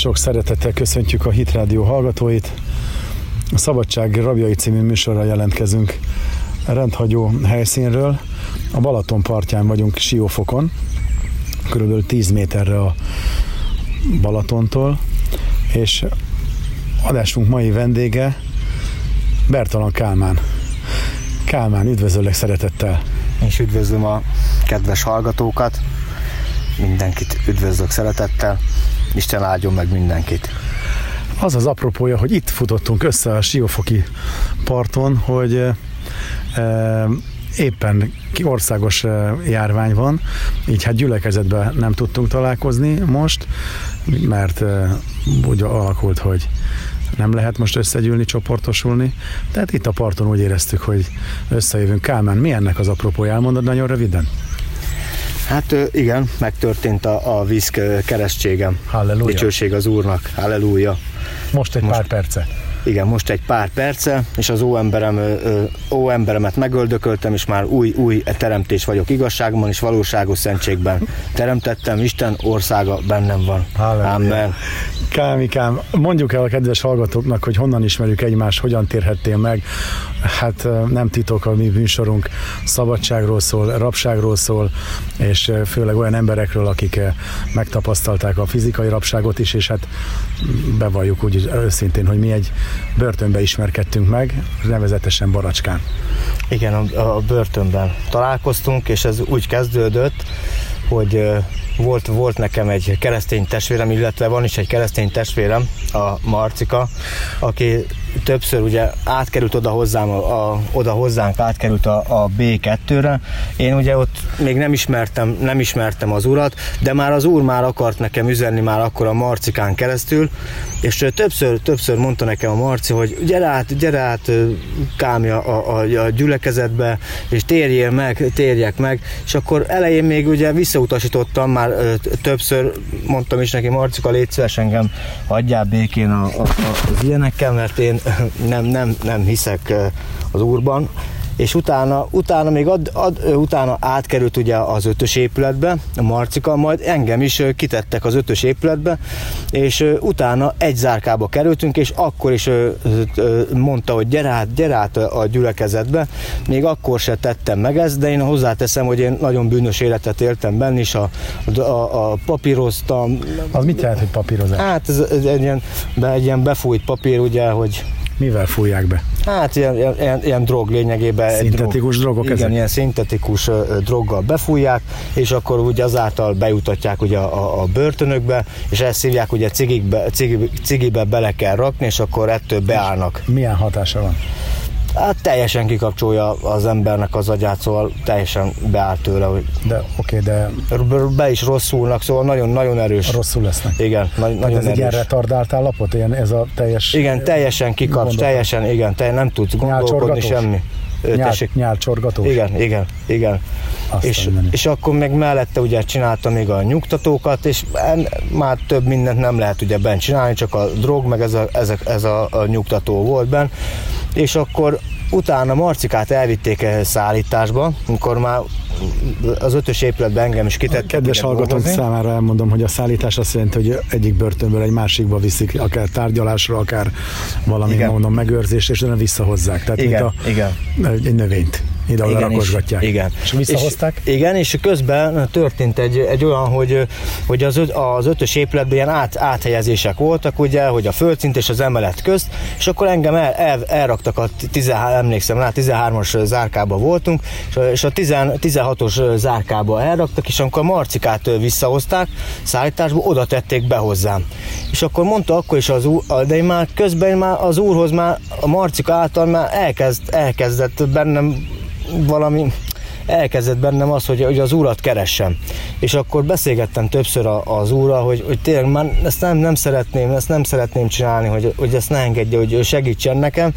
Sok szeretettel köszöntjük a Hit Rádió hallgatóit. A Szabadság Rabjai című műsorra jelentkezünk rendhagyó helyszínről. A Balaton partján vagyunk Siófokon, körülbelül 10 méterre a Balatontól, és adásunk mai vendége Bertalan Kálmán. Kálmán, üdvözöllek szeretettel! És üdvözlöm a kedves hallgatókat, mindenkit üdvözlök szeretettel, Isten áldjon meg mindenkit. Az az apropója, hogy itt futottunk össze a Siófoki parton, hogy e, éppen országos járvány van, így hát gyülekezetben nem tudtunk találkozni most, mert úgy alakult, hogy nem lehet most összegyűlni, csoportosulni. Tehát itt a parton úgy éreztük, hogy összejövünk. Kálmán, mi ennek az apropója? Elmondod nagyon röviden? Hát igen, megtörtént a, a víz keresztségem. Halleluja. Dicsőség az Úrnak. Halleluja. Most egy most, pár perce. Igen, most egy pár perce, és az óemberem, ó emberemet megöldököltem, és már új, új teremtés vagyok igazságban és valóságos szentségben. Teremtettem, Isten országa bennem van. Halleluja. Amen. Kámikám, mondjuk el a kedves hallgatóknak, hogy honnan ismerjük egymást, hogyan térhettél meg. Hát nem titok a mi műsorunk, szabadságról szól, rabságról szól, és főleg olyan emberekről, akik megtapasztalták a fizikai rabságot is, és hát bevalljuk úgy őszintén, hogy mi egy börtönbe ismerkedtünk meg, nevezetesen Baracskán. Igen, a, a börtönben találkoztunk, és ez úgy kezdődött, hogy volt, volt nekem egy keresztény testvérem, illetve van is egy keresztény testvérem, a Marcika, aki többször ugye átkerült oda hozzám, a, a, oda hozzánk átkerült a, a B2-re. Én ugye ott még nem ismertem, nem ismertem az urat, de már az úr már akart nekem üzenni már akkor a Marcikán keresztül, és többször, többször mondta nekem a Marci, hogy gyere át, gyere át Kámja a, a, a gyülekezetbe, és térjél meg, térjek meg, és akkor elején még ugye visszautasítottam, már többször mondtam is neki, Marcika, légy szíves engem, hagyjál békén a, a, a, az ilyenekkel, mert én nem, nem, nem hiszek az úrban, és utána, utána még ad, ad, utána átkerült ugye az ötös épületbe, a Marcika, majd engem is kitettek az ötös épületbe, és utána egy zárkába kerültünk, és akkor is mondta, hogy gyere át, gyere át a gyülekezetbe, még akkor se tettem meg ezt, de én hozzáteszem, hogy én nagyon bűnös életet éltem benne, és a, a, a papíroztam. Az mit jelent, hogy papírozás? Hát ez, ez egy, ilyen, be, egy ilyen befújt papír, ugye, hogy Mivel fújják be? Hát ilyen, ilyen, ilyen drog lényegében. Szintetikus drog, drogok igen, ezek? ilyen szintetikus droggal befújják, és akkor ugye azáltal bejutatják ugye a, a börtönökbe, és ezt szívják ugye cigikbe, cigi, cigibe bele kell rakni, és akkor ettől beállnak. Milyen hatása van? Hát teljesen kikapcsolja az embernek az agyát, szóval teljesen beáll tőle. Hogy de oké, de... Be is rosszulnak, szóval nagyon-nagyon erős. Rosszul lesznek. Igen, na- nagyon ez erős. egy ilyen retardált állapot? Ilyen ez a teljes... Igen, teljesen kikapcs, teljesen, igen, te nem tudsz gondolkodni semmi. Nyál, nyálcsorgató? Igen, igen, igen. és, és akkor meg mellette ugye csinálta még a nyugtatókat, és en, már több mindent nem lehet ugye bent csinálni, csak a drog, meg ez a, ez a, ez a, a nyugtató volt benne. És akkor utána Marcikát elvitték ehhez szállításba, amikor már az ötös épületben engem is kitettek. Kedves hallgatók számára elmondom, hogy a szállítás azt jelenti, hogy egyik börtönből egy másikba viszik, akár tárgyalásra, akár valami igen. mondom megőrzés, és nem visszahozzák. Tehát igen, a, igen. egy növényt ide oda rakosgatják. Igen. És visszahozták? És, igen, és közben történt egy, egy olyan, hogy, hogy az, öt, az ötös épületben ilyen át, áthelyezések voltak, ugye, hogy a földszint és az emelet közt, és akkor engem el, el, elraktak a 13, emlékszem rá, 13-as zárkába voltunk, és a 16-os zárkába elraktak, és amikor a marcikát visszahozták szállításba, oda tették be hozzám. És akkor mondta akkor is az úr, de én már közben már az úrhoz már a marcika által már elkezd, elkezdett bennem valami elkezdett bennem az, hogy, hogy az úrat keressem. És akkor beszélgettem többször az úrral, hogy, hogy tényleg már ezt nem, nem szeretném, ezt nem szeretném csinálni, hogy, hogy ezt ne engedje, hogy segítsen nekem,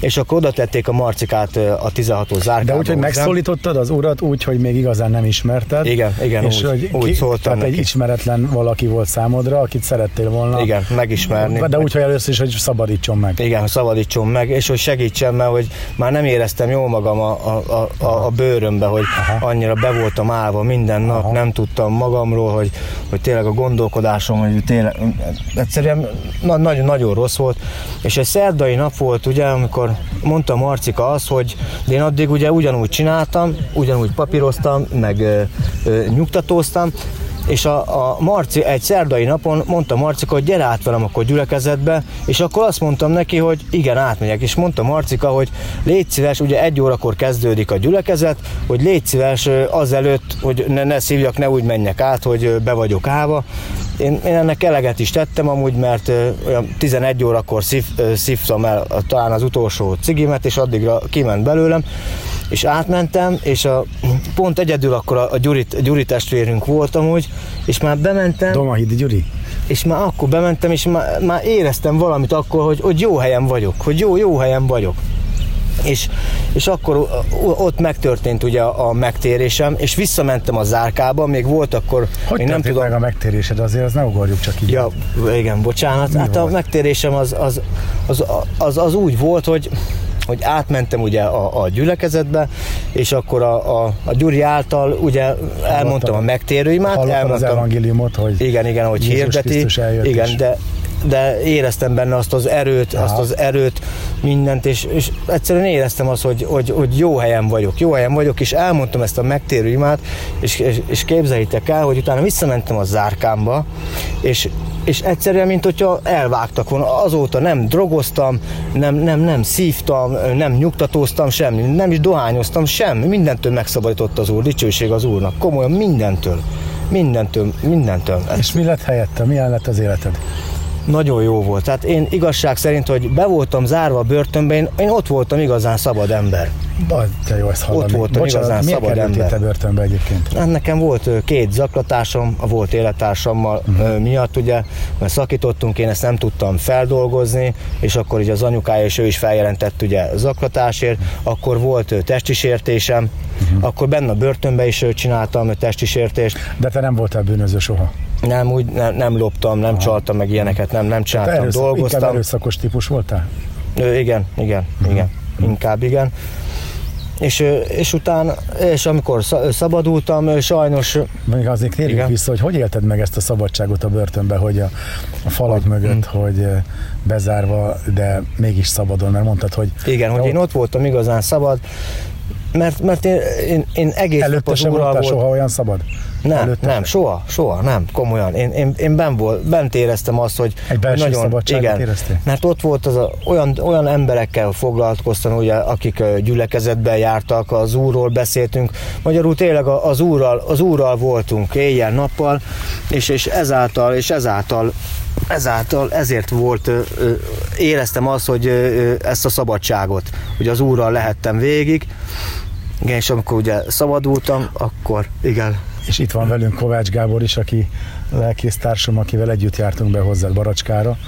és akkor oda tették a marcikát a 16-os zárkába. De úgy, hogy megszólítottad az urat úgy, hogy még igazán nem ismerted. Igen, igen, és úgy, hogy úgy ki, szóltam Tehát neki. egy ismeretlen valaki volt számodra, akit szerettél volna. Igen, megismerni. De úgy, hogy először is, hogy szabadítson meg. Igen, szabadítson meg, és hogy segítsen, mert hogy már nem éreztem jól magam a, a, a, a bőrömbe, hogy Aha. annyira be voltam állva minden nap, Aha. nem tudtam magamról, hogy, hogy tényleg a gondolkodásom, hogy tényleg egyszerűen na, nagyon, nagyon rossz volt. És egy szerdai nap volt, ugye, amikor mondta Marcika azt, hogy én addig ugye ugyanúgy csináltam, ugyanúgy papíroztam, meg ö, ö, nyugtatóztam, és a, a Marci egy szerdai napon mondta Marcika, hogy gyere át velem akkor gyülekezetbe, és akkor azt mondtam neki, hogy igen, átmegyek, és mondta Marcika, hogy légy szíves, ugye egy órakor kezdődik a gyülekezet, hogy légy szíves azelőtt, hogy ne, ne szívjak, ne úgy menjek át, hogy be vagyok állva, én, én ennek eleget is tettem amúgy, mert olyan 11 órakor szív, szívtam el talán az utolsó cigimet, és addigra kiment belőlem, és átmentem, és a, pont egyedül akkor a, a Gyuri, a Gyuri testvérünk volt amúgy, és már bementem. Domahidi Gyuri? És már akkor bementem, és már, már éreztem valamit akkor, hogy, hogy jó helyen vagyok, hogy jó, jó helyen vagyok és, és akkor ott megtörtént ugye a megtérésem, és visszamentem a zárkába, még volt akkor... Hogy még nem tudom... meg a megtérésed? Azért az ne ugorjuk csak így. Ja, igen, bocsánat. Mi hát volt? a megtérésem az, az, az, az, az úgy volt, hogy hogy átmentem ugye a, a gyülekezetbe, és akkor a, a, a Gyuri által ugye elmondtam a megtérőimet. Elmondtam az evangéliumot, hogy igen, igen, hogy Jézus hirdeti. Igen, de de éreztem benne azt az erőt, Aha. azt az erőt, mindent, és, és egyszerűen éreztem azt, hogy, hogy, hogy jó helyen vagyok, jó helyen vagyok, és elmondtam ezt a megtérő imát, és, és, és képzeljétek el, hogy utána visszamentem a zárkámba, és, és egyszerűen, mint hogyha elvágtak volna. Azóta nem drogoztam, nem, nem, nem szívtam, nem nyugtatóztam, semmi, nem is dohányoztam, semmi. Mindentől megszabadított az Úr, dicsőség az Úrnak. Komolyan mindentől. Mindentől, mindentől. És mi lett helyette? Milyen lett az életed? Nagyon jó volt. Tehát én igazság szerint, hogy be voltam zárva a börtönbe, én, én ott voltam igazán szabad ember. De jó ezt hallani. Ott voltam Bocsánat, igazán szabad ember. te börtönbe egyébként? Hát nekem volt két zaklatásom, a volt élettársammal uh-huh. miatt, ugye, mert szakítottunk, én ezt nem tudtam feldolgozni, és akkor ugye az anyukája és ő is feljelentett ugye zaklatásért, akkor volt testisértésem, uh-huh. akkor benne a börtönbe is csináltam testisértést. De te nem voltál bűnöző soha? Nem, úgy nem, nem loptam, nem Aha. csaltam meg ilyeneket, nem, nem csináltam, erőszak, dolgoztam. Inkább erőszakos típus voltál? Ö, igen, igen, uh-huh. igen, inkább igen. És, és utána, és amikor szabadultam, sajnos... Még azért térjünk igen. vissza, hogy hogy élted meg ezt a szabadságot a börtönbe, hogy a, a falak hogy, mögött, mm. hogy bezárva, de mégis szabadon, mert mondtad, hogy... Igen, hogy ott... én ott voltam igazán szabad, mert, mert én, én, én egész Előtte sem voltál soha olyan szabad? Nem, Előtte nem, soha, soha, nem, komolyan. Én, én, én ben volt, bent éreztem azt, hogy Egy belső nagyon, igen, éreztél? mert ott volt az a, olyan, olyan emberekkel foglalkoztam, ugye, akik gyülekezetben jártak, az úrról beszéltünk, magyarul tényleg az úrral, az úrral voltunk éjjel-nappal, és, és ezáltal, és ezáltal ezáltal ezért volt, éreztem azt, hogy ezt a szabadságot, hogy az úrral lehettem végig, igen, és amikor ugye szabadultam, akkor igen. És itt van velünk Kovács Gábor is, aki lelkész társam, akivel együtt jártunk be hozzá Baracskára.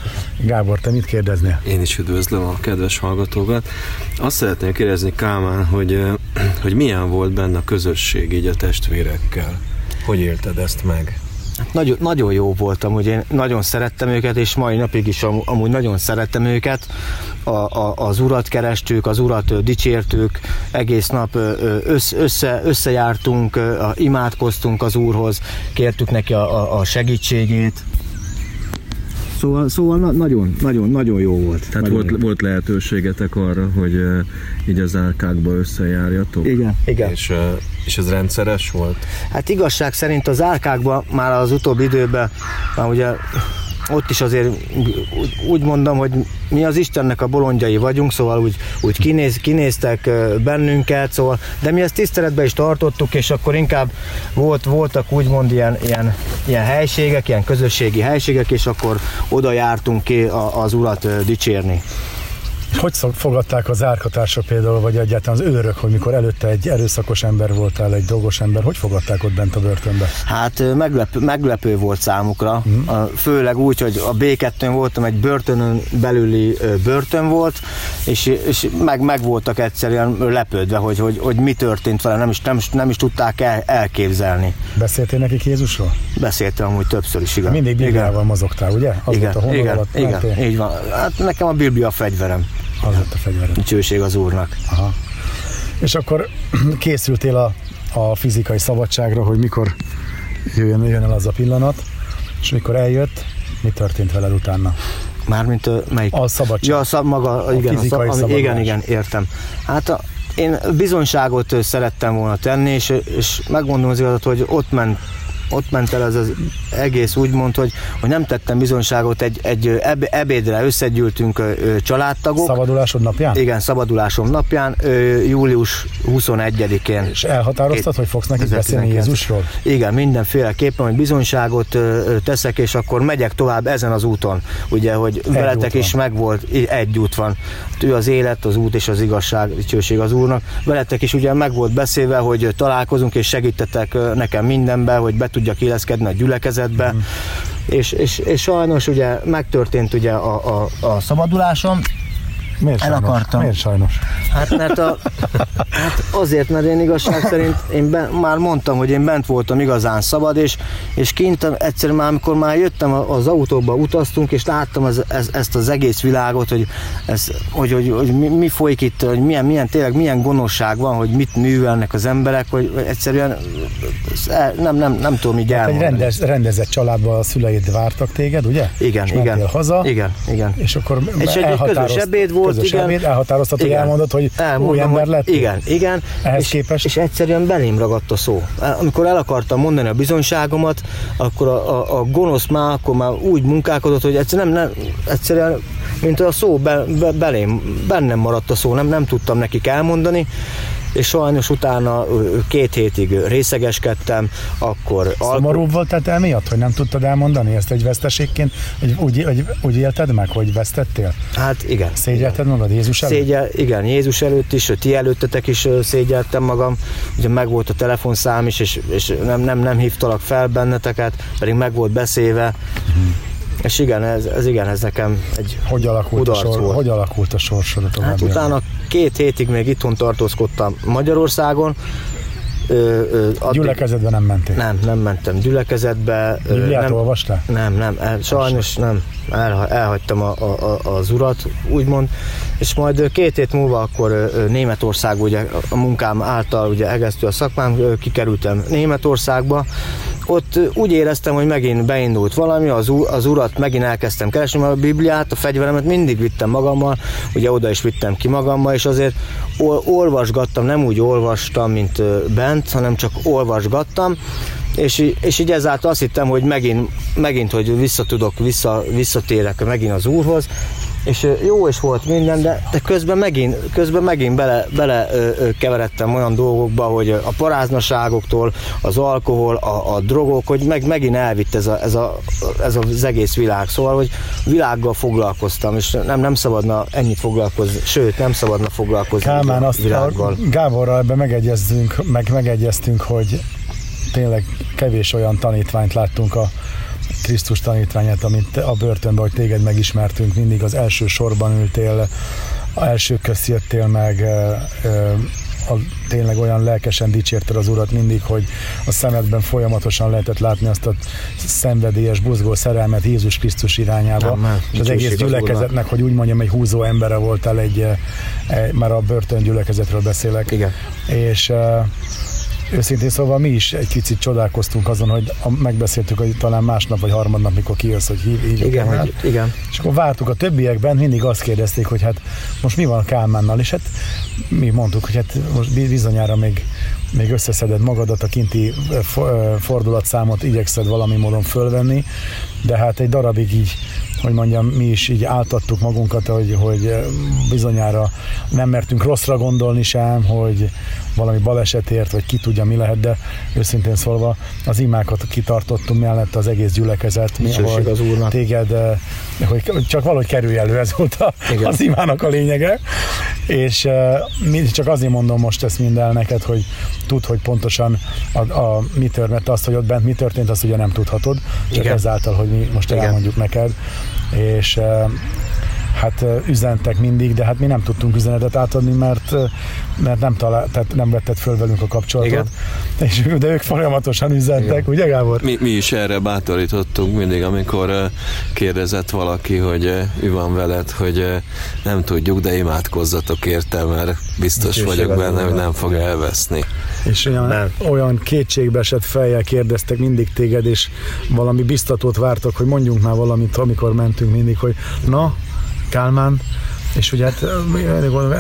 Gábor, te mit kérdeznél? Én is üdvözlöm a kedves hallgatókat. Azt szeretném kérdezni Kálmán, hogy, hogy milyen volt benne a közösség így a testvérekkel? Hogy élted ezt meg? Nagyon, nagyon jó voltam, hogy én nagyon szerettem őket, és mai napig is am, amúgy nagyon szerettem őket. A, a, az urat kerestük, az urat dicsértük, egész nap össze, össze, összejártunk, imádkoztunk az úrhoz, kértük neki a, a segítségét. Szóval, szóval na, nagyon, nagyon, nagyon jó volt. Tehát volt, jó. volt lehetőségetek arra, hogy uh, így az árkákba összejárjatok? Igen, igen. És, uh, és ez rendszeres volt? Hát igazság szerint az árkákban már az utóbbi időben, már ugye ott is azért úgy mondom, hogy mi az Istennek a bolondjai vagyunk, szóval úgy, úgy kinéz, kinéztek bennünket, szóval, de mi ezt tiszteletben is tartottuk, és akkor inkább volt, voltak úgymond ilyen, ilyen, ilyen helységek, ilyen közösségi helységek, és akkor oda jártunk ki az urat dicsérni. Hogy fogadták az árkatársa például, vagy egyáltalán az őrök, hogy mikor előtte egy erőszakos ember voltál, egy dolgos ember, hogy fogadták ott bent a börtönbe? Hát meglepő, meglepő volt számukra, mm. főleg úgy, hogy a B2-n voltam, egy börtönön belüli börtön volt, és, és meg, meg voltak egyszerűen lepődve, hogy, hogy, hogy mi történt vele, nem is, nem, nem is tudták el, elképzelni. Beszéltél nekik Jézusról? Beszéltem amúgy többször is, igen. Mindig Bibliával mozogtál, ugye? Az igen, a igen, alatt igen, így van. Hát nekem a Biblia a fegyverem. Az a fegyvered. Dicsőség az Úrnak. Aha. És akkor készültél a a fizikai szabadságra, hogy mikor jöjjön, jöjjön el az a pillanat, és mikor eljött, mi történt veled utána? Mármint melyik? A szabadság. Ja, a szab, maga, A igen, fizikai a szab, ami, igen, igen, értem. Hát a, én bizonyságot ö, szerettem volna tenni, és, és megmondom az igazat, hogy ott ment ott ment el az, az egész úgymond, hogy, hogy nem tettem bizonyságot, egy, egy eb, ebédre összegyűltünk ö, családtagok. Szabadulásod napján? Igen, szabadulásom napján, ö, július 21-én. És elhatároztad, Két- hogy fogsz nekik 2019. beszélni Jézusról? Igen, mindenféleképpen, hogy bizonyságot ö, teszek, és akkor megyek tovább ezen az úton. Ugye, hogy veletek út is megvolt, egy út van. Hát Ő az élet, az út és az igazság, dicsőség az Úrnak. Veletek is ugye meg volt beszélve, hogy találkozunk és segítetek nekem mindenbe, hogy be tudjak illeszkedni a gyülekezetbe. Mhm. És, és, és, sajnos ugye megtörtént ugye a, a, a szabadulásom, Miért El sajnos? akartam. Miért sajnos? Hát mert a, hát azért, mert én igazság szerint én ben, már mondtam, hogy én bent voltam igazán szabad, és, és kint egyszer már, amikor már jöttem a- az autóba, utaztunk, és láttam ez, ez, ezt az egész világot, hogy, ez, hogy, hogy, hogy mi, mi, folyik itt, hogy milyen, milyen, tényleg milyen gonoszság van, hogy mit művelnek az emberek, hogy hogy egyszerűen nem, nem, nem tudom így Egy elmondani. rendes, rendezett családban a szüleid vártak téged, ugye? Igen, és igen. haza, Igen, igen. és akkor És egy- egy közös ebéd volt, közös igen. Ebéd, elhatároztad, hogy Igen. elmondod, hogy új Elmondom, ember hogy lett. Igen, igen. Ehhez és, képest? És egyszerűen belém ragadt a szó. Amikor el akartam mondani a bizonyságomat, akkor a, a, a gonosz már akkor már úgy munkálkodott, hogy egyszerűen nem, nem egyszerűen, mint a szó be, be, belém, bennem maradt a szó, nem, nem tudtam nekik elmondani, és sajnos utána két hétig részegeskedtem, akkor Szomorú voltál te emiatt, hogy nem tudtad elmondani ezt egy veszteségként? Hogy úgy, hogy úgy élted meg, hogy vesztettél? Hát igen. Szégyelted magad Jézus előtt? Szégyel, igen, Jézus előtt is, ti előttetek is szégyeltem magam, ugye meg volt a telefonszám is, és, és nem, nem, nem hívtalak fel benneteket, pedig meg volt beszélve. És igen, ez, ez igen, ez nekem egy Hogy alakult, a sor, volt. hogy alakult a sorsod a Hát utána két hétig még itthon tartózkodtam Magyarországon. Ö, ö, addig- Gyülekezetben nem mentél? nem, nem mentem gyülekezetbe. Bibliát nem, olvastál? nem, nem, el, sajnos nem. El, elhagytam a, a, az urat, úgymond, és majd két hét múlva akkor Németország, ugye a munkám által ugye egesztő a szakmám, kikerültem Németországba. Ott úgy éreztem, hogy megint beindult valami, az, az urat megint elkezdtem keresni, mert a Bibliát, a fegyveremet mindig vittem magammal, ugye oda is vittem ki magammal, és azért ol, olvasgattam, nem úgy olvastam, mint bent, hanem csak olvasgattam, és, és így ezáltal azt hittem, hogy megint, megint hogy visszatudok, vissza, visszatérek megint az Úrhoz, és jó is volt minden, de, de közben megint, közben megint bele, bele ö, ö, keveredtem olyan dolgokba, hogy a paráznaságoktól, az alkohol, a, a drogok, hogy meg, megint elvitt ez, a, ez, a, ez az egész világ. Szóval, hogy világgal foglalkoztam, és nem, nem szabadna ennyit foglalkozni, sőt, nem szabadna foglalkozni Kálmán, a azt a világgal. Gáborral ebben megegyeztünk, meg megegyeztünk, hogy tényleg kevés olyan tanítványt láttunk a Krisztus tanítványát, amit te- a börtönben, hogy téged megismertünk, mindig az első sorban ültél, a első közt jöttél meg, a, tényleg olyan lelkesen dicsérted az Urat mindig, hogy a szemedben folyamatosan lehetett látni azt a szenvedélyes, buzgó szerelmet Jézus Krisztus irányába. Amen. és az egész az gyülekezetnek, hogy úgy mondjam, egy húzó embere voltál egy, eh, eh, már a börtön gyülekezetről beszélek. Igen. És uh, őszintén szóval mi is egy picit csodálkoztunk azon, hogy a, megbeszéltük, hogy talán másnap vagy harmadnap, mikor kijössz, hogy hív, hívjuk Igen, el. hogy, igen. És akkor vártuk a többiekben, mindig azt kérdezték, hogy hát most mi van Kálmánnal, és hát mi mondtuk, hogy hát most bi- bizonyára még, még összeszeded magadat, a kinti fordulatszámot igyekszed valami módon fölvenni, de hát egy darabig így, hogy mondjam, mi is így áltattuk magunkat, hogy, hogy bizonyára nem mertünk rosszra gondolni sem, hogy valami balesetért, vagy ki tudja mi lehet, de őszintén szólva az imákat kitartottunk mellett az egész gyülekezet, mi, Dicsőség hogy az Úrnak. téged, eh, hogy csak valahogy kerülj elő, ez volt a, Igen. az imának a lényege. És eh, mi- csak azért mondom most ezt mind el neked, hogy tudd, hogy pontosan a, a, mi történt, azt, hogy ott bent mi történt, azt ugye nem tudhatod, csak Igen. ezáltal, hogy mi most Igen. elmondjuk neked. És eh, hát üzentek mindig, de hát mi nem tudtunk üzenetet átadni, mert, mert nem, talál, tehát nem vetted föl velünk a kapcsolatot. Igen. És, de ők folyamatosan üzentek, Igen. ugye Gábor? Mi, mi is erre bátorítottunk mindig, amikor kérdezett valaki, hogy mi van veled, hogy nem tudjuk, de imádkozzatok érte, mert biztos vagyok benne, hogy nem fog elveszni. És olyan, nem. olyan esett fejjel kérdeztek mindig téged, és valami biztatót vártak, hogy mondjunk már valamit, amikor mentünk mindig, hogy na, Kálmán, és ugye hát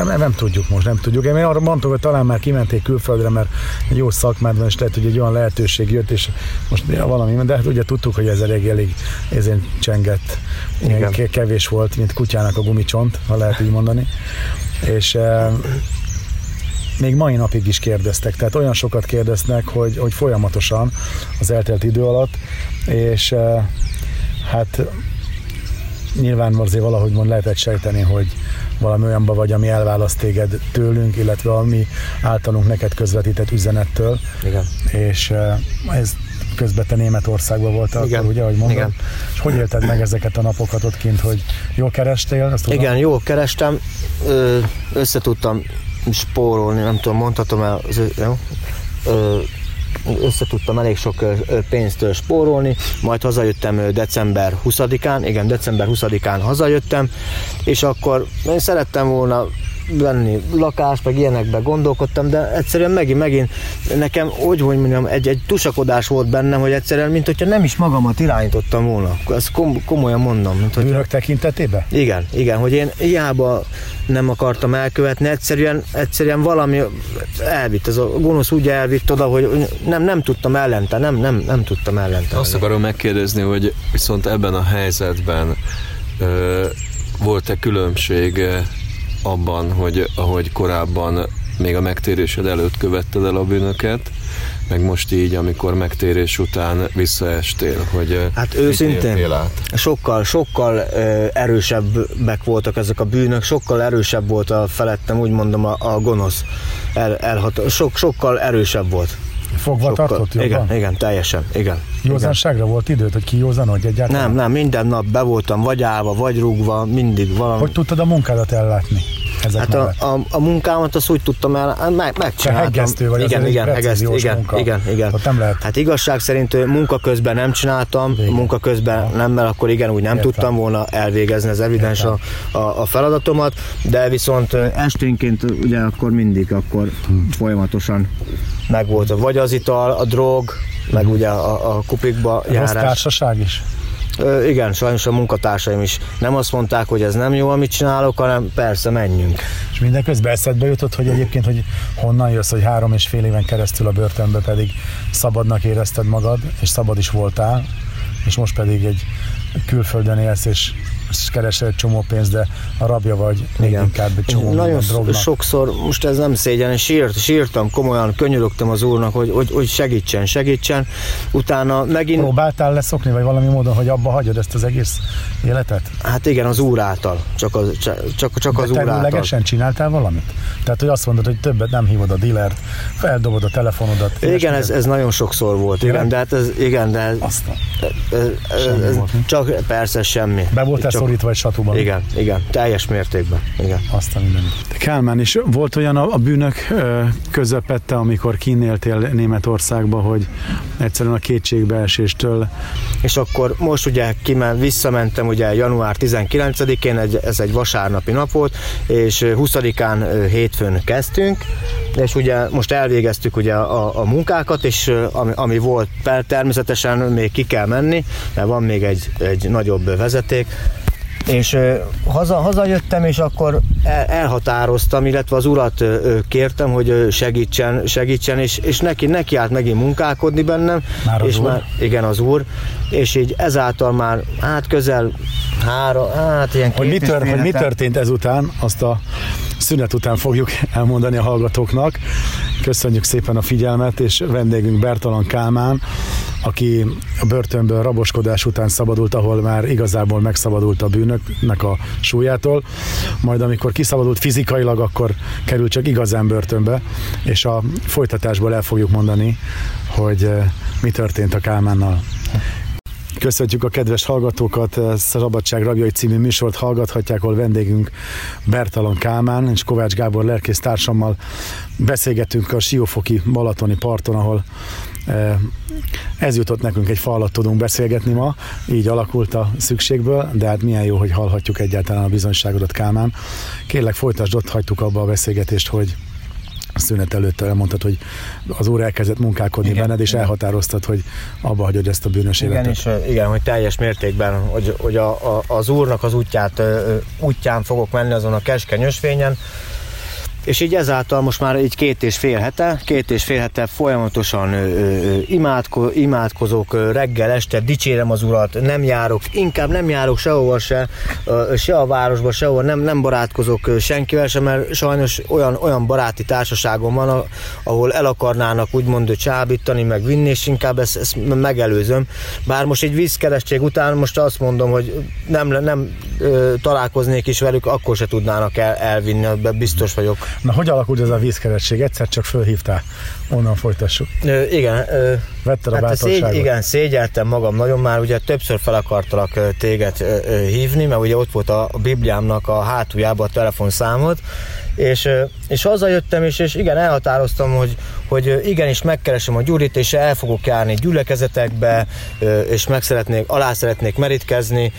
nem, nem tudjuk most, nem tudjuk. Én arra mondtam, hogy talán már kimenték külföldre, mert egy jó szakmád van, és lehet, hogy egy olyan lehetőség jött, és most valami, de hát ugye tudtuk, hogy ez elég, elég ezért csengett, Igen. kevés volt, mint kutyának a gumicsont, ha lehet így mondani. És e, még mai napig is kérdeztek, tehát olyan sokat kérdeznek, hogy, hogy folyamatosan az eltelt idő alatt, és e, hát nyilván azért valahogy mond lehetett sejteni, hogy valami olyanba vagy, ami elválaszt téged tőlünk, illetve ami általunk neked közvetített üzenettől. Igen. És ez közben te Németországban voltál, Igen. akkor, ugye, ahogy mondod. Igen. És hogy élted meg ezeket a napokat ott kint, hogy jól kerestél? Azt Igen, jól kerestem, össze tudtam spórolni, nem tudom, mondhatom el, az, jó? Összetudtam elég sok pénzt spórolni, majd hazajöttem december 20-án, igen, december 20-án hazajöttem, és akkor én szerettem volna venni lakást, meg ilyenekbe gondolkodtam, de egyszerűen megint, megint nekem, hogy, hogy mondjam, egy, egy tusakodás volt bennem, hogy egyszerűen, mint hogyha nem is magamat irányítottam volna. Ezt kom- komolyan mondom. Mint hogy, Bűnök tekintetében? Igen, igen, hogy én hiába nem akartam elkövetni, egyszerűen, egyszerűen valami elvitt, ez a gonosz úgy elvitt oda, hogy nem, nem tudtam ellenten, nem, nem, nem tudtam ellenten. Azt akarom megkérdezni, hogy viszont ebben a helyzetben ö, volt-e különbség abban, hogy ahogy korábban még a megtérésed előtt követted el a bűnöket, meg most így, amikor megtérés után visszaestél, hogy Hát őszintén, sokkal, sokkal erősebbek voltak ezek a bűnök, sokkal erősebb volt a felettem, úgy mondom, a, a gonosz el, elhat, sok, sokkal erősebb volt. Fogva sokkal, tartott jobban? Igen, igen, teljesen, igen. Józanságra igen. volt időt, hogy kijózanodj egyáltalán? Nem, nem, minden nap be voltam vagy állva, vagy rúgva, mindig valami. Hogy tudtad a munkádat ellátni? Ezek hát a, a, a, munkámat azt úgy tudtam el, hát meg, megcsináltam. Te heggesztő vagy, igen, igen, heggesztő, igen, munka. igen, igen. Ott nem lehet. Hát igazság szerint munka közben nem csináltam, igen. munka közben ja. nem, mert akkor igen, úgy nem Értem. tudtam volna elvégezni az evidens a, a, a, feladatomat, de viszont esténként ugye akkor mindig, akkor hmm. folyamatosan megvolt vagy az ital, a drog, meg hmm. ugye a, a kupikba járás. Rossz társaság is? Ö, igen, sajnos a munkatársaim is nem azt mondták, hogy ez nem jó, amit csinálok, hanem persze, menjünk. És mindeközben eszedbe jutott, hogy egyébként, hogy honnan jössz, hogy három és fél éven keresztül a börtönbe pedig szabadnak érezted magad, és szabad is voltál, és most pedig egy külföldön élsz, és keresel egy csomó pénzt, de a rabja vagy még Igen. inkább egy csomó Nagyon drognak. sokszor, most ez nem szégyen, sírt, sírtam, komolyan könyörögtem az úrnak, hogy, hogy, hogy segítsen, segítsen. Utána megint... Próbáltál leszokni, vagy valami módon, hogy abba hagyod ezt az egész életet? Hát igen, az úr által. Csak az, csak, csak az úr által. csináltál valamit? Tehát, hogy azt mondod, hogy többet nem hívod a dealert, feldobod a telefonodat. Igen, ez, ez nagyon sokszor volt. Igen, igen de hát ez, igen, de Aztán. Ez, ez, ez, csak persze semmi. Be voltál csak, szorítva egy satuban. Igen, igen, teljes mértékben. Igen. Azt a mindenit. Kálmán is volt olyan a, a bűnök közepette, amikor kinéltél Németországba, hogy egyszerűen a kétségbeeséstől. És akkor most ugye kimen, visszamentem ugye január 19-én, egy, ez egy vasárnapi nap volt, és 20-án hétfőn kezdtünk, és ugye most elvégeztük ugye a, a munkákat, és ami, ami volt, természetesen még ki kell menni, mert van még egy, egy nagyobb vezeték, és haza, hazajöttem, és akkor el, elhatároztam, illetve az urat kértem, hogy segítsen, segítsen és, és neki, neki állt megint munkálkodni bennem. Már az és úr? Már, igen, az úr. És így ezáltal már, hát közel három, hát ilyen hogy mi, tör, hogy mi történt ezután, azt a szünet után fogjuk elmondani a hallgatóknak. Köszönjük szépen a figyelmet, és vendégünk Bertalan Kálmán, aki a börtönből raboskodás után szabadult, ahol már igazából megszabadult a bűnöknek a súlyától, majd amikor kiszabadult fizikailag, akkor került csak igazán börtönbe, és a folytatásból el fogjuk mondani, hogy eh, mi történt a Kálmánnal. Köszönjük a kedves hallgatókat, Szabadság Rabjai című műsort hallgathatják, ahol vendégünk Bertalon Kálmán és Kovács Gábor lelkész társammal beszélgetünk a Siófoki Balatoni parton, ahol eh, ez jutott nekünk, egy falat tudunk beszélgetni ma, így alakult a szükségből, de hát milyen jó, hogy hallhatjuk egyáltalán a bizonyságodat, Kálmán. Kérlek, folytasd, ott hagytuk abba a beszélgetést, hogy szünet előtt elmondtad, hogy az úr elkezdett munkálkodni igen, benned, és igen. elhatároztad, hogy abba hagyod ezt a bűnös igen, életet. És, igen, hogy teljes mértékben, hogy, hogy a, a, az úrnak az útját, útján fogok menni azon a keskeny ösvényen, és így ezáltal most már így két és fél hete, két és fél hete folyamatosan ö, ö, imádko, imádkozok ö, reggel, este, dicsérem az urat, nem járok, inkább nem járok sehova se, ö, se a városba, sehova, nem, nem barátkozok senkivel sem, mert sajnos olyan, olyan baráti társaságom van, ahol el akarnának úgymond csábítani, meg vinni, és inkább ezt, ezt megelőzöm. Bár most egy vízkeresztség után most azt mondom, hogy nem, nem ö, találkoznék is velük, akkor se tudnának el, elvinni, biztos vagyok. Na, hogy alakult ez a vízkeretség? Egyszer csak fölhívtál, onnan folytassuk. Ö, igen. Ö, Vetted a hát szégy, Igen, szégyeltem magam nagyon már, ugye többször fel akartalak téged ö, ö, hívni, mert ugye ott volt a, a Bibliámnak a hátuljában a telefonszámod, és, és hazajöttem, és, és igen, elhatároztam, hogy, hogy igenis megkeresem a Gyurit, és el fogok járni gyülekezetekbe, és meg szeretnék, alá szeretnék merítkezni,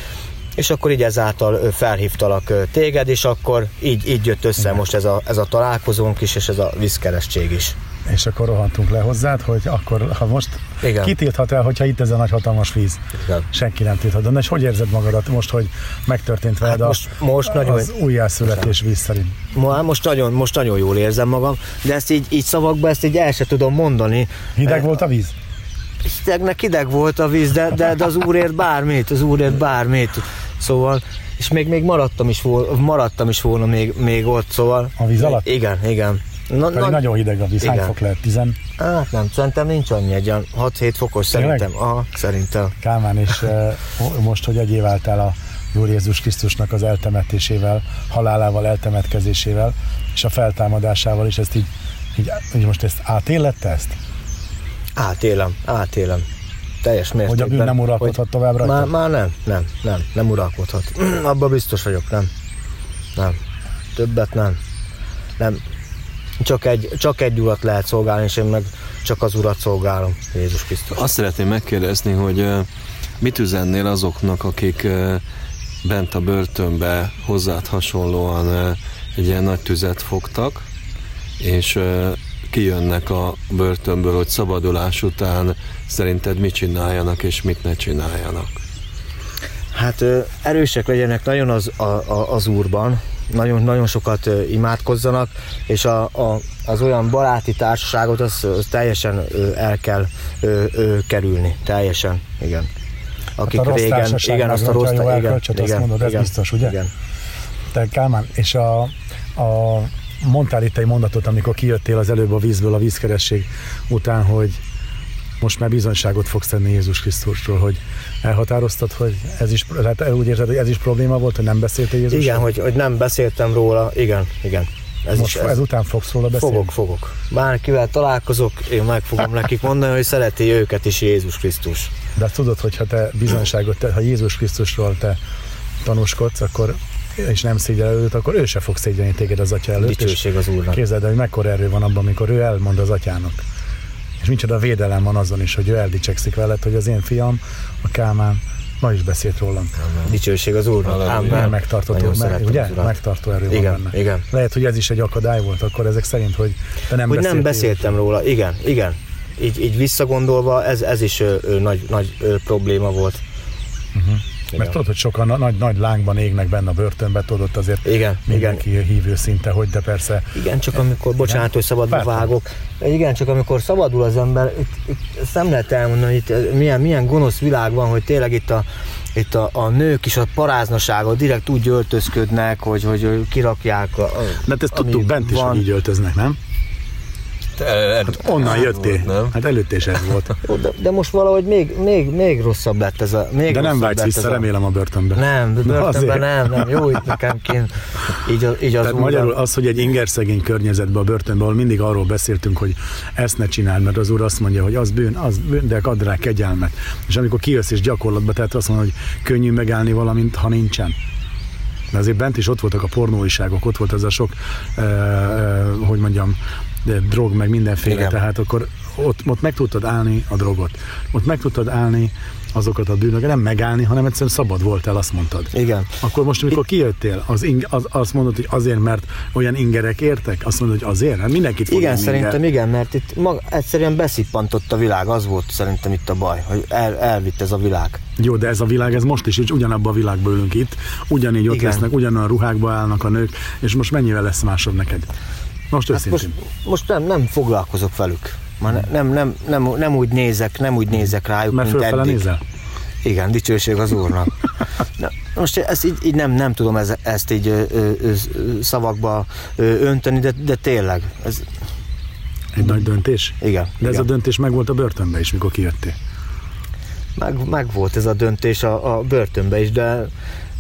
és akkor így ezáltal felhívtalak téged, és akkor így, így jött össze Igen. most ez a, ez a találkozónk is, és ez a vízkeresztség is. És akkor rohantunk le hozzád, hogy akkor, ha most Igen. kitilthat el, hogyha itt ez a nagy hatalmas víz? Igen. Senki nem tilthat. De és hogy érzed magadat most, hogy megtörtént veled hát most, a, most nagyon, az újjászületés víz szerint? Most nagyon, most nagyon jól érzem magam, de ezt így, így szavakba ezt így el sem tudom mondani. Hideg volt a víz? Hidegnek hideg volt a víz, de, de, de az úrért bármit, az úrért bármit. Szóval, és még, még maradtam, is volna, maradtam is volna még, még ott, szóval. A víz alatt? Igen, igen. Na, na, nagyon hideg a víz, igen. hány fok lehet? Tizen? Hát nem, szerintem nincs annyi, egy 6-7 fokos Tényleg? szerintem. Aha, szerintem. Kálmán, és uh, most, hogy egyé váltál a Úr Jézus Krisztusnak az eltemetésével, halálával, eltemetkezésével, és a feltámadásával, és ezt így, így, így most ezt átélette ezt? Átélem, átélem teljes mértékben. Hogy a bűn nem uralkodhat tovább rajta? Már, már nem, nem, nem, nem uralkodhat. Abban biztos vagyok, nem. Nem. Többet nem. Nem. Csak egy, csak egy urat lehet szolgálni, és én meg csak az urat szolgálom, Jézus Krisztus. Azt szeretném megkérdezni, hogy mit üzennél azoknak, akik bent a börtönbe hozzád hasonlóan egy ilyen nagy tüzet fogtak, és kijönnek a börtönből, hogy szabadulás után szerinted mit csináljanak és mit ne csináljanak? Hát erősek legyenek nagyon az, a, a, az úrban, nagyon, nagyon sokat imádkozzanak, és a, a, az olyan baráti társaságot az, az teljesen el kell ö, ö, kerülni, teljesen, igen. Akik hát a régen, igen, azt a rossz, igen, igen, azt mondod, ez igen, biztos, ugye? Igen. Te Kálmán, és a, a mondtál itt egy mondatot, amikor kijöttél az előbb a vízből a vízkeresség után, hogy most már bizonyságot fogsz tenni Jézus Krisztusról, hogy elhatároztad, hogy ez is, tehát úgy érzed, hogy ez is probléma volt, hogy nem beszéltél Jézusról? Igen, hogy, hogy nem beszéltem róla, igen, igen. Ez most is, ez, ezután fogsz róla beszélni? Fogok, fogok. Bárkivel találkozok, én meg fogom nekik mondani, hogy szereti őket is Jézus Krisztus. De azt tudod, hogy ha te bizonyságot, te, ha Jézus Krisztusról te tanúskodsz, akkor és nem szégyel őt, akkor ő se fog szégyelni téged az atya előtt. Dicsőség az Úrnak. Képzeld, hogy mekkora erő van abban, amikor ő elmond az atyának. És micsoda védelem van azon is, hogy ő eldicsekszik veled, hogy az én fiam, a Kálmán, ma is beszélt rólam. Dicsőség az Úrnak. Amen. Megtartó, meg, ugye? Megtartó erő igen, van benne. Igen. Lehet, hogy ez is egy akadály volt akkor ezek szerint, hogy te nem Hogy nem beszéltem így. róla, igen, igen. Így, így visszagondolva ez, ez is ö, ö, nagy, nagy ö, probléma volt. Uh-huh. Igen. Mert tudod, hogy sokan nagy, nagy lángban égnek benne a börtönbe, tudod azért igen, mindenki igen. hívő szinte, hogy de persze... Igen, csak amikor, bocsánat, hogy szabadba vágok, igen, csak amikor szabadul az ember, itt, itt ezt nem lehet elmondani, itt milyen, milyen gonosz világ van, hogy tényleg itt a, itt a, a nők is a paráznaságot direkt úgy öltözködnek, hogy, hogy kirakják. A, Mert ezt tudtuk bent is, van. hogy így öltöznek, nem? Hát, el, hát onnan jöttél. Nem? Hát előtt is ez volt. De, de most valahogy még, még, még rosszabb lett ez a... Még de nem vágysz vissza, a... remélem a börtönbe. Nem, börtönbe nem, nem. Jó, itt nekem kint. Így, az, így az Tehát magyarul az, hogy egy ingerszegény környezetben a börtönben, ahol mindig arról beszéltünk, hogy ezt ne csináld, mert az úr azt mondja, hogy az bűn, az bűn, de add rá kegyelmet. És amikor kijössz és gyakorlatba, tehát azt mondja, hogy könnyű megállni valamint, ha nincsen. De azért bent is ott voltak a pornóiságok, ott volt ez a sok, eh, eh, hogy mondjam, de drog, meg mindenféle, Igen. tehát akkor ott, ott meg tudtad állni a drogot. Ott meg tudtad állni azokat a bűnöket, nem megállni, hanem egyszerűen szabad voltál, azt mondtad. Igen. Akkor most, amikor kijöttél, az, ing, az, azt mondod, hogy azért, mert olyan ingerek értek? Azt mondod, hogy azért? Hát mindenkit Igen, szerintem inger. igen, mert itt mag, egyszerűen beszippantott a világ, az volt szerintem itt a baj, hogy el, elvitt ez a világ. Jó, de ez a világ, ez most is, és ugyanabban a világban ülünk itt, ugyanígy ott igen. lesznek, ugyanolyan ruhákba állnak a nők, és most mennyivel lesz másabb neked? Most hát most, most nem, nem foglalkozok velük. Már nem, nem, nem, nem, úgy nézek, nem úgy nézek rájuk, Mert mint eddig. nézel? Igen, dicsőség az Úrnak. Na, most ezt így, így nem, nem tudom ez, ezt így ö, ö, szavakba ö, önteni, de, de tényleg. Ez... Egy nagy döntés? Igen. De igen. ez a döntés meg volt a börtönbe is, mikor kijöttél? Meg, meg volt ez a döntés a, a börtönbe is, de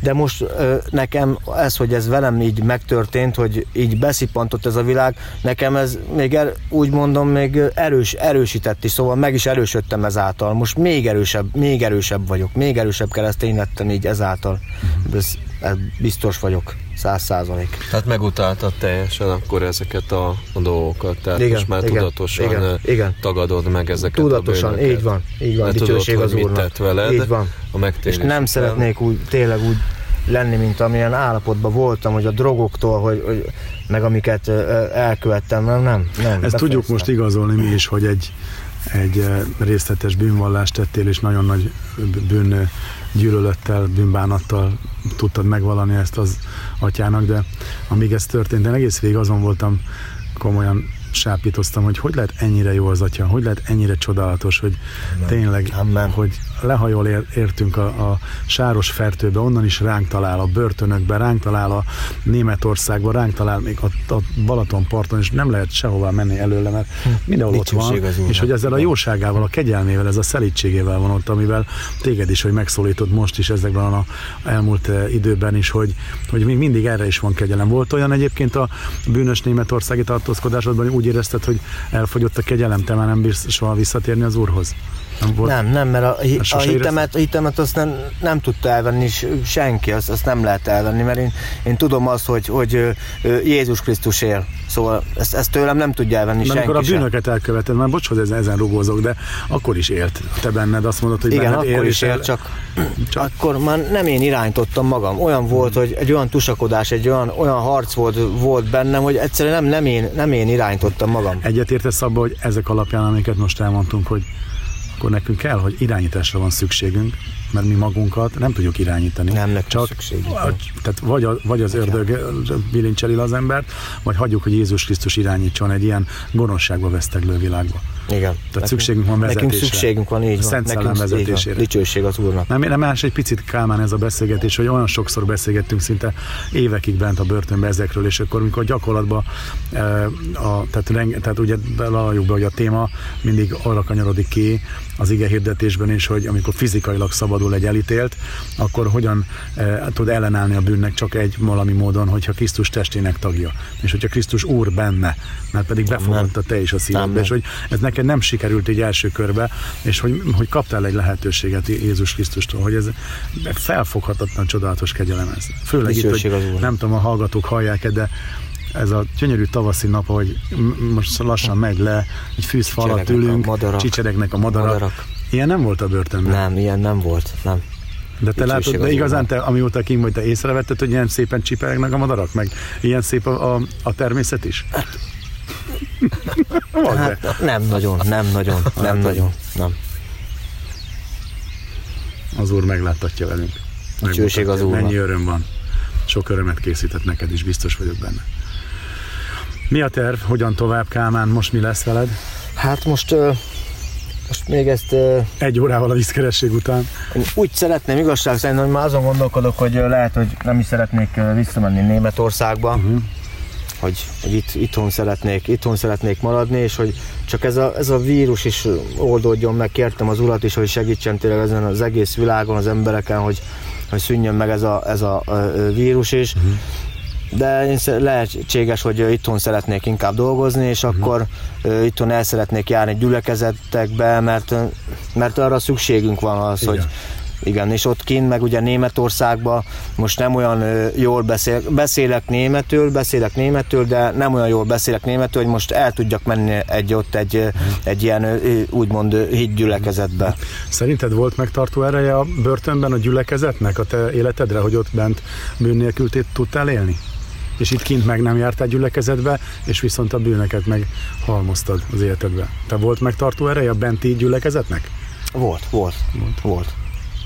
de most nekem ez, hogy ez velem így megtörtént, hogy így beszippantott ez a világ, nekem ez még er, úgy mondom, még erős, erősített is, szóval meg is erősödtem ezáltal. Most még erősebb, még erősebb vagyok, még erősebb keresztény lettem így ezáltal. Ez, ez biztos vagyok száz százalék. Tehát megutáltad teljesen akkor ezeket a, dolgokat, tehát igen, most már igen, tudatosan igen, igen. tagadod meg ezeket tudatosan, a így van, így van, tudod, hogy az mit tett veled így van. a És nem szeretnék úgy, tényleg úgy lenni, mint amilyen állapotban voltam, hogy a drogoktól, hogy, hogy meg amiket elkövettem, nem, nem. nem Ezt tudjuk most igazolni mi is, hogy egy, egy részletes bűnvallást tettél, és nagyon nagy bűn gyűlölettel, bűnbánattal tudtad megvalani ezt az atyának, de amíg ez történt, én egész végig azon voltam komolyan sápítoztam, hogy hogy lehet ennyire jó az atya, hogy lehet ennyire csodálatos, hogy Amen. tényleg, Amen. hogy lehajol ér, értünk a, a sáros fertőbe, onnan is ránk talál a börtönökbe, ránk talál a Németországba, ránk talál még a, a Balatonparton, és nem lehet sehová menni előle, mert hm. mindenhol ott van, és hogy ezzel a jóságával, a kegyelmével, ez a szelítségével van ott, amivel téged is, hogy megszólított most is ezekben a elmúlt eh, időben is, hogy, hogy még mindig erre is van kegyelem. Volt olyan egyébként a bűnös németországi tartózkodásodban, hogy úgy érezted, hogy elfogyott a kegyelem, te már nem bírsz soha visszatérni az Úrhoz? Nem, volt? nem, nem, mert a, a, a hitemet, a hitemet azt nem, nem tudta elvenni senki, azt, azt nem lehet elvenni, mert én, én tudom azt, hogy, hogy Jézus Krisztus él. Szóval ezt, ezt tőlem nem tudja elvenni mert senki amikor a bűnöket sem. elköveted, már bocs, hogy ezen, ezen rugózok, de akkor is élt. Te benned azt mondod, hogy Igen, akkor él, is élt, csak, csak, akkor már nem én irányítottam magam. Olyan volt, hogy egy olyan tusakodás, egy olyan, olyan harc volt, volt bennem, hogy egyszerűen nem, nem, én, nem én irányítottam magam. Egyetértesz abban, hogy ezek alapján, amiket most elmondtunk, hogy akkor nekünk kell, hogy irányításra van szükségünk, mert mi magunkat nem tudjuk irányítani. Nem nekünk Csak, szükségünk. Tehát vagy, a, vagy az ördög bilincseli az embert, vagy hagyjuk, hogy Jézus Krisztus irányítson egy ilyen gonoszságba veszteglő világba. Igen. Tehát nekünk, szükségünk van vezetésre. Nekünk szükségünk van, így van. Szent nekünk, vezetésére. Van. Dicsőség az Úrnak. Nem, nem más egy picit Kálmán ez a beszélgetés, hogy olyan sokszor beszélgettünk szinte évekig bent a börtönbe ezekről, és akkor amikor gyakorlatban, e, a, tehát, reng, tehát ugye belaljuk be, hogy a téma mindig arra kanyarodik ki az ige hirdetésben is, hogy amikor fizikailag szabadul egy elítélt, akkor hogyan e, tud ellenállni a bűnnek csak egy valami módon, hogyha Krisztus testének tagja. És hogyha Krisztus Úr benne, mert pedig befogadta te is a szívedbe, és hogy ez neked nem sikerült egy első körbe, és hogy, hogy kaptál egy lehetőséget Jézus Krisztustól, hogy ez felfoghatatlan csodálatos kegyelem ez. Főleg itt, hogy nem tudom, a hallgatók hallják-e, de ez a gyönyörű tavaszi nap, hogy most lassan megy le, egy fűzfa alatt ülünk, a madarak, csicseregnek a madarak. madarak. Ilyen nem volt a börtönben? Nem, ilyen nem volt, nem. De te látod, de igazán te, amióta kim vagy, te észrevetted, hogy ilyen szépen csiperegnek a madarak, meg ilyen szép a, a, a természet is? Hát, hát, nem nagyon, nem nagyon, nem hát, nagyon, nem. Az Úr megláttatja velünk. Dicsőség az Úrnak. Mennyi öröm van. Sok örömet készített neked is, biztos vagyok benne. Mi a terv? Hogyan tovább, Kálmán? Most mi lesz veled? Hát most most még ezt... Egy órával a vízkeresség után. Úgy szeretném igazság szerint, hogy már azon gondolkodok, hogy lehet, hogy nem is szeretnék visszamenni Németországba. Uh-huh. hogy, hogy itt, itthon, szeretnék, itthon szeretnék maradni, és hogy csak ez a, ez a vírus is oldódjon meg, kértem az urat is, hogy segítsen tényleg ezen az egész világon, az embereken, hogy, hogy szűnjön meg ez a, ez a, vírus is. Uh-huh. De én lehetséges, hogy itthon szeretnék inkább dolgozni, és uh-huh. akkor itthon el szeretnék járni gyülekezetekbe, mert, mert arra szükségünk van az, Igen. hogy igen, és ott kint, meg ugye Németországban most nem olyan jól beszél, beszélek németül, beszélek németül, de nem olyan jól beszélek németül, hogy most el tudjak menni egy ott egy, egy ilyen úgymond hídgyülekezetbe. Szerinted volt megtartó ereje a börtönben a gyülekezetnek a te életedre, hogy ott bent bűn nélkül tudtál élni? És itt kint meg nem jártál gyülekezetbe, és viszont a bűneket meg halmoztad az életedbe. Te volt megtartó ereje a benti gyülekezetnek? Volt, volt, volt. volt.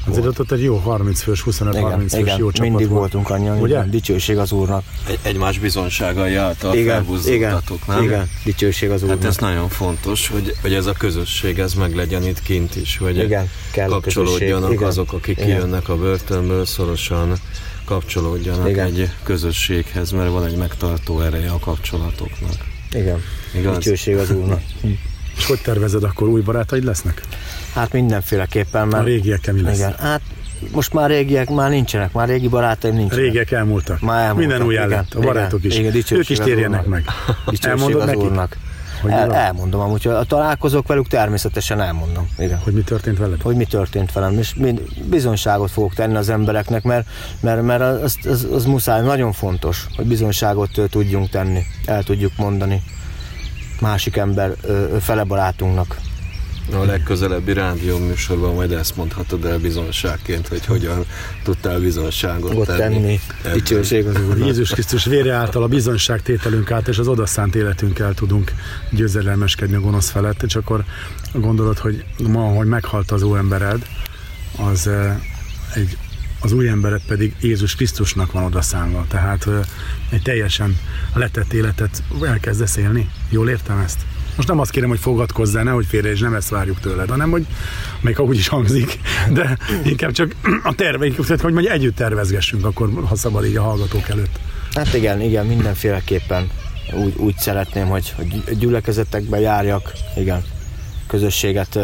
Azért ott, ott egy jó 30 fős, 25-30 fős igen, jó csapat mindig volt. voltunk annyian, ugye? Dicsőség az Úrnak. Egy, egymás bizonságai által igen, igen, nem? Igen, dicsőség az Úrnak. Hát ez nagyon fontos, hogy, hogy ez a közösség, ez meg legyen itt kint is, hogy igen, kell kapcsolódjanak igen, azok, akik igen. kijönnek a börtönből, szorosan kapcsolódjanak igen. egy közösséghez, mert van egy megtartó ereje a kapcsolatoknak. Igen, Igaz? dicsőség az Úrnak. És hogy tervezed, akkor új barátaid lesznek? Hát mindenféleképpen. Mert... A régiekkel mi lesz? Igen, hát most már régiek már nincsenek, már régi barátaim nincsenek. Régiek elmúltak. Már elmúltak. Minden új lett, a barátok igen, is. Igen, ők is térjenek meg. Elmondod neki? Úrnak. Hogy El, elmondom, amúgy, ha találkozok velük, természetesen elmondom. Igen. Hogy mi történt veled? Hogy mi történt velem, és mind bizonyságot fogok tenni az embereknek, mert, mert, mert az, az, az muszáj, nagyon fontos, hogy bizonyságot tudjunk tenni, el tudjuk mondani másik ember fele barátunknak. A legközelebbi rádió műsorban majd ezt mondhatod el bizonságként, hogy hogyan tudtál bizonságot Ott tenni. tenni. Dicsőség az Úr. Jézus Krisztus vére által a bizonságtételünk át és az odaszánt életünkkel tudunk győzedelmeskedni a gonosz felett, és akkor gondolod, hogy ma, hogy meghalt az óembered, az eh, egy az új emberet pedig Jézus Krisztusnak van odaszánva. Tehát egy teljesen letett életet elkezdesz élni. Jól értem ezt? Most nem azt kérem, hogy fogadkozzál, nehogy félre, és nem ezt várjuk tőled, hanem hogy még úgy is hangzik, de inkább csak a terveink, hogy mondja, együtt tervezgessünk, akkor ha szabad így a hallgatók előtt. Hát igen, igen, mindenféleképpen úgy, úgy szeretném, hogy, hogy gyülekezetekbe járjak, igen, közösséget ö,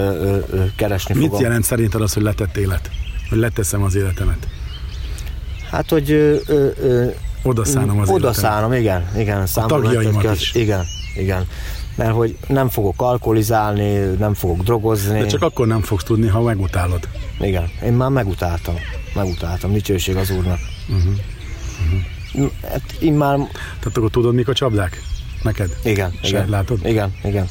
ö, keresni Mit fogom. jelent szerinted az, hogy letett élet? Hogy leteszem az életemet? Hát, hogy ö, ö, odaszánom az Odaszánom, igen, igen. A tagjaimat az, is. Igen, igen. Mert hogy nem fogok alkoholizálni, nem fogok drogozni. De csak akkor nem fogsz tudni, ha megutálod. Igen, én már megutáltam. Megutáltam, dicsőség az Úrnak. Uh-huh. Uh-huh. Hát én már... Tehát akkor tudod, mik a csapdák? Neked? Igen, Se, igen. Látod? Igen, igen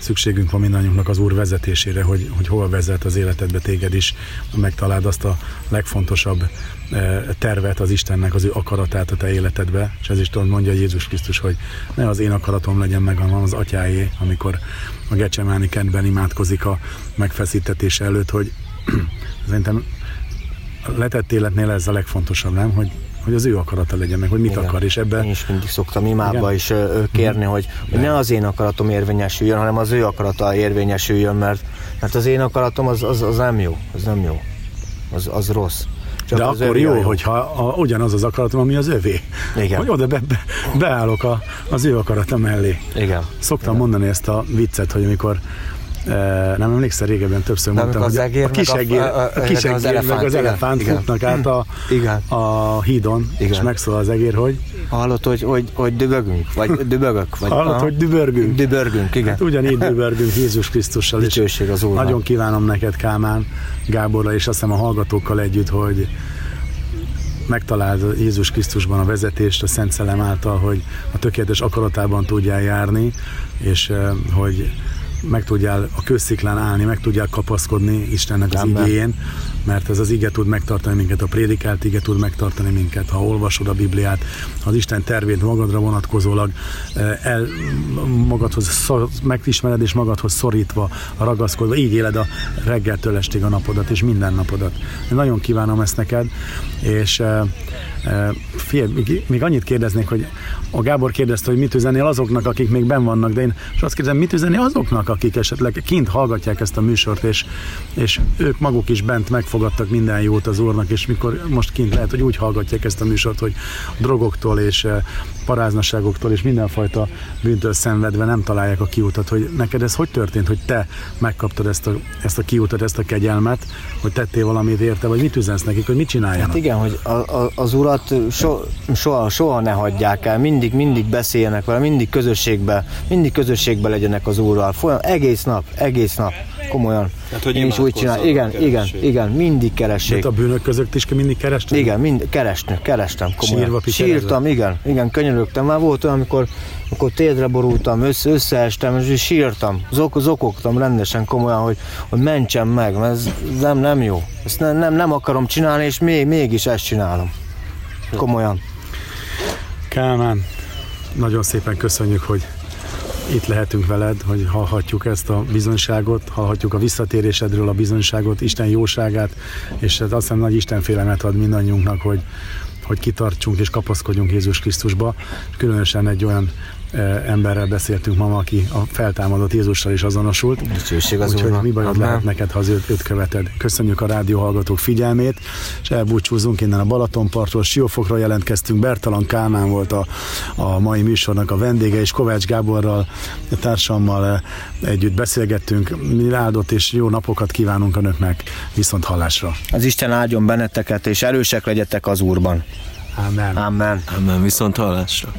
szükségünk van mindannyiunknak az Úr vezetésére, hogy, hogy hol vezet az életedbe téged is, megtaláld azt a legfontosabb eh, tervet az Istennek, az ő akaratát a te életedbe, és ez is tudod, mondja Jézus Krisztus, hogy ne az én akaratom legyen meg, hanem az atyáé, amikor a Gecsemáni kentben imádkozik a megfeszítetés előtt, hogy szerintem letett életnél ez a legfontosabb, nem? Hogy hogy az ő akarata legyen meg, hogy mit Igen. akar, és ebben... Én is mindig szoktam imádba is kérni, hogy, hogy ne az én akaratom érvényesüljön, hanem az ő akarata érvényesüljön, mert, mert az én akaratom az, az, az nem jó, az nem jó, az, az rossz. Csak De akkor jó, jó, hogyha a, ugyanaz az akaratom, ami az övé. Igen. Hogy oda be, be, beállok a, az ő akarata mellé. Igen. Szoktam Igen. mondani ezt a viccet, hogy amikor nem emlékszel, régebben többször De mondtam, hogy a, a kisegér, a, a, a kisegér az elefánt, meg az elefánt igen, futnak át a, igen. a hídon, igen. és megszól az egér, hogy... Hallott, hogy, hogy, hogy dübögünk, vagy dübögök. Vagy, Hallott, hogy dübörgünk. Dübörgünk, igen. Hát ugyanígy dübörgünk Jézus Krisztussal. Dicsőség az Úrnak. Nagyon kívánom neked, Kálmán, Gáborra, és azt hiszem a hallgatókkal együtt, hogy megtaláld Jézus Krisztusban a vezetést a Szent Szellem által, hogy a tökéletes akaratában tudjál járni, és hogy meg tudjál a közsziklán állni, meg tudjál kapaszkodni Istennek az Amen. igéjén, mert ez az ige tud megtartani minket, a prédikált ige tud megtartani minket, ha olvasod a Bibliát, az Isten tervét magadra vonatkozólag eh, el, magadhoz szor, megismered és magadhoz szorítva, ragaszkodva, így éled a reggeltől estig a napodat és minden napodat. Én nagyon kívánom ezt neked, és e, e, figyelj, még, annyit kérdeznék, hogy a Gábor kérdezte, hogy mit üzenél azoknak, akik még ben vannak, de én és azt kérdezem, mit üzenél azoknak, akik esetleg kint hallgatják ezt a műsort, és, és ők maguk is bent meg fogadtak minden jót az Úrnak, és mikor most kint lehet, hogy úgy hallgatják ezt a műsort, hogy drogoktól és paráznaságoktól és mindenfajta bűntől szenvedve nem találják a kiutat, hogy neked ez hogy történt, hogy te megkaptad ezt a, ezt a kiutat, ezt a kegyelmet, hogy tettél valamit érte, vagy mit üzensz nekik, hogy mit csináljanak? Hát igen, hogy a, a, az urat so, soha, soha ne hagyják el, mindig, mindig beszéljenek vele, mindig közösségbe, mindig közösségbe legyenek az úrral. Folyam, egész nap, egész nap, komolyan. Hát, hogy Én is úgy csinálom. Igen, igen, igen, mindig keressék. Mint a bűnök között is mindig kerestem? Igen, mind, kerestem, kerestem komolyan. Sírva? Sírtam, igen, igen, könyörögtem. Már volt olyan, amikor, amikor térdre borultam, össze, összeestem, és sírtam, zok, zokogtam rendesen komolyan, hogy, hogy mentsem meg, mert ez nem, nem jó. Ezt nem, nem, nem akarom csinálni, és még, mégis ezt csinálom. Komolyan. Kálmán, nagyon szépen köszönjük, hogy itt lehetünk veled, hogy hallhatjuk ezt a bizonyságot, hallhatjuk a visszatérésedről a bizonyságot, Isten jóságát, és hát azt hiszem nagy Isten félelmet ad mindannyiunknak, hogy, hogy kitartsunk és kapaszkodjunk Jézus Krisztusba. Különösen egy olyan emberrel beszéltünk ma, aki a feltámadott Jézussal is azonosult. Dicsőség az Úgyhogy mi bajod Amen. lehet neked, ha az őt, őt követed. Köszönjük a rádió hallgatók figyelmét, és elbúcsúzunk innen a Balatonpartról, Siófokra jelentkeztünk. Bertalan Kálmán volt a, a mai műsornak a vendége, és Kovács Gáborral, társammal eh, együtt beszélgettünk. Mi áldott és jó napokat kívánunk Önöknek, viszont hallásra. Az Isten áldjon benneteket, és erősek legyetek az Úrban. Amen. Amen. Nem, viszont hallásra.